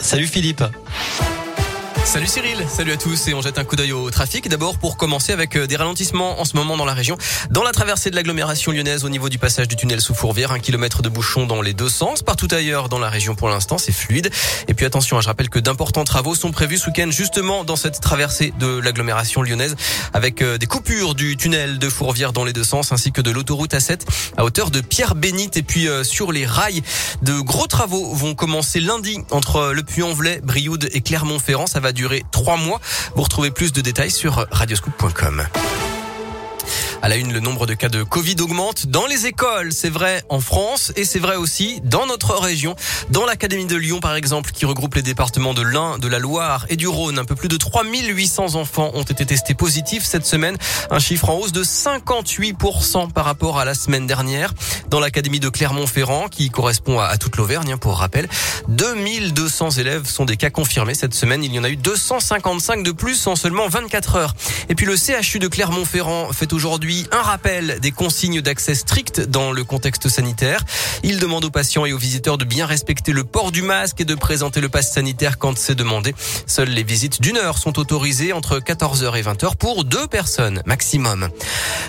Salut Philippe. Salut Cyril, salut à tous et on jette un coup d'œil au trafic. D'abord pour commencer avec euh, des ralentissements en ce moment dans la région. Dans la traversée de l'agglomération lyonnaise au niveau du passage du tunnel sous Fourvière, un kilomètre de bouchon dans les deux sens. Partout ailleurs dans la région pour l'instant, c'est fluide. Et puis attention, hein, je rappelle que d'importants travaux sont prévus ce week-end justement dans cette traversée de l'agglomération lyonnaise avec euh, des coupures du tunnel de Fourvière dans les deux sens ainsi que de l'autoroute A7 à hauteur de Pierre-Bénite. Et puis euh, sur les rails, de gros travaux vont commencer lundi entre le Puy-en-Velay, Brioude et Clermont-Ferrand. Ça va durer trois mois. Vous retrouvez plus de détails sur radioscoop.com. À la une, le nombre de cas de Covid augmente dans les écoles. C'est vrai en France et c'est vrai aussi dans notre région. Dans l'Académie de Lyon, par exemple, qui regroupe les départements de l'Ain, de la Loire et du Rhône, un peu plus de 3800 enfants ont été testés positifs cette semaine. Un chiffre en hausse de 58% par rapport à la semaine dernière. Dans l'Académie de Clermont-Ferrand, qui correspond à, toute l'Auvergne, hein, pour rappel, 2200 élèves sont des cas confirmés cette semaine. Il y en a eu 255 de plus en seulement 24 heures. Et puis le CHU de Clermont-Ferrand fait aujourd'hui un rappel des consignes d'accès strictes dans le contexte sanitaire. Il demande aux patients et aux visiteurs de bien respecter le port du masque et de présenter le pass sanitaire quand c'est demandé. Seules les visites d'une heure sont autorisées entre 14h et 20h pour deux personnes maximum.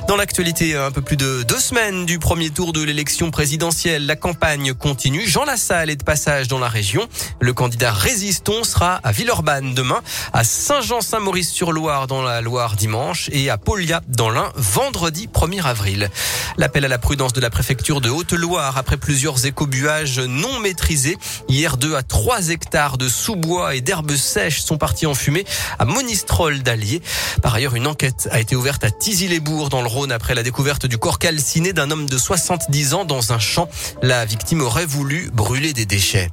Dans l'actualité, un peu plus de deux semaines du premier tour de l'élection présidentielle, la campagne continue. Jean Lassalle est de passage dans la région. Le candidat résistant sera à Villeurbanne demain, à Saint-Jean-Saint-Maurice-sur-Loire dans la Loire dimanche et à Paulia dans l'Ain vendredi 1er avril. L'appel à la prudence de la préfecture de Haute-Loire après plusieurs écobuages non maîtrisés. Hier, 2 à 3 hectares de sous-bois et d'herbes sèches sont partis en fumée à Monistrol d'Allier. Par ailleurs, une enquête a été ouverte à Tizy-les-Bourgs dans le Rhône après la découverte du corps calciné d'un homme de 70 ans dans un champ. La victime aurait voulu brûler des déchets.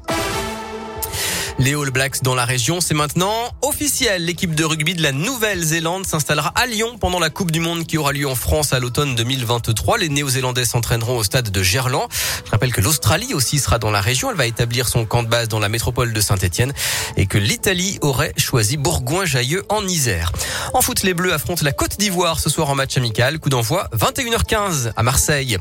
Les All Blacks dans la région, c'est maintenant officiel. L'équipe de rugby de la Nouvelle-Zélande s'installera à Lyon pendant la Coupe du Monde qui aura lieu en France à l'automne 2023. Les Néo-Zélandais s'entraîneront au stade de Gerland. Je rappelle que l'Australie aussi sera dans la région. Elle va établir son camp de base dans la métropole de Saint-Etienne et que l'Italie aurait choisi Bourgoin-Jailleux en Isère. En foot, les Bleus affrontent la Côte d'Ivoire ce soir en match amical. Coup d'envoi 21h15 à Marseille.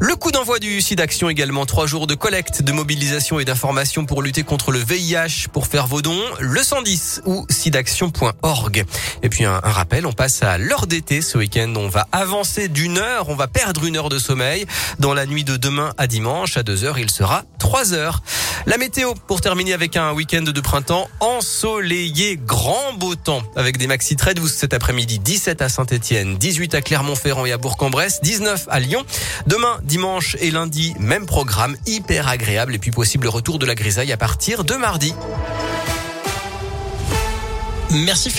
Le coup d'envoi du site d'action également. Trois jours de collecte, de mobilisation et d'information pour lutter contre le VIH pour faire vos dons, le 110 ou sidaction.org. Et puis un, rappel, on passe à l'heure d'été ce week-end. On va avancer d'une heure, on va perdre une heure de sommeil. Dans la nuit de demain à dimanche, à 2 heures, il sera 3 heures. La météo pour terminer avec un week-end de printemps ensoleillé, grand beau temps avec des maxi très douces cet après-midi. 17 à Saint-Etienne, 18 à Clermont-Ferrand et à Bourg-en-Bresse, 19 à Lyon. Demain, dimanche et lundi, même programme, hyper agréable et puis possible retour de la grisaille à partir de mardi. Merci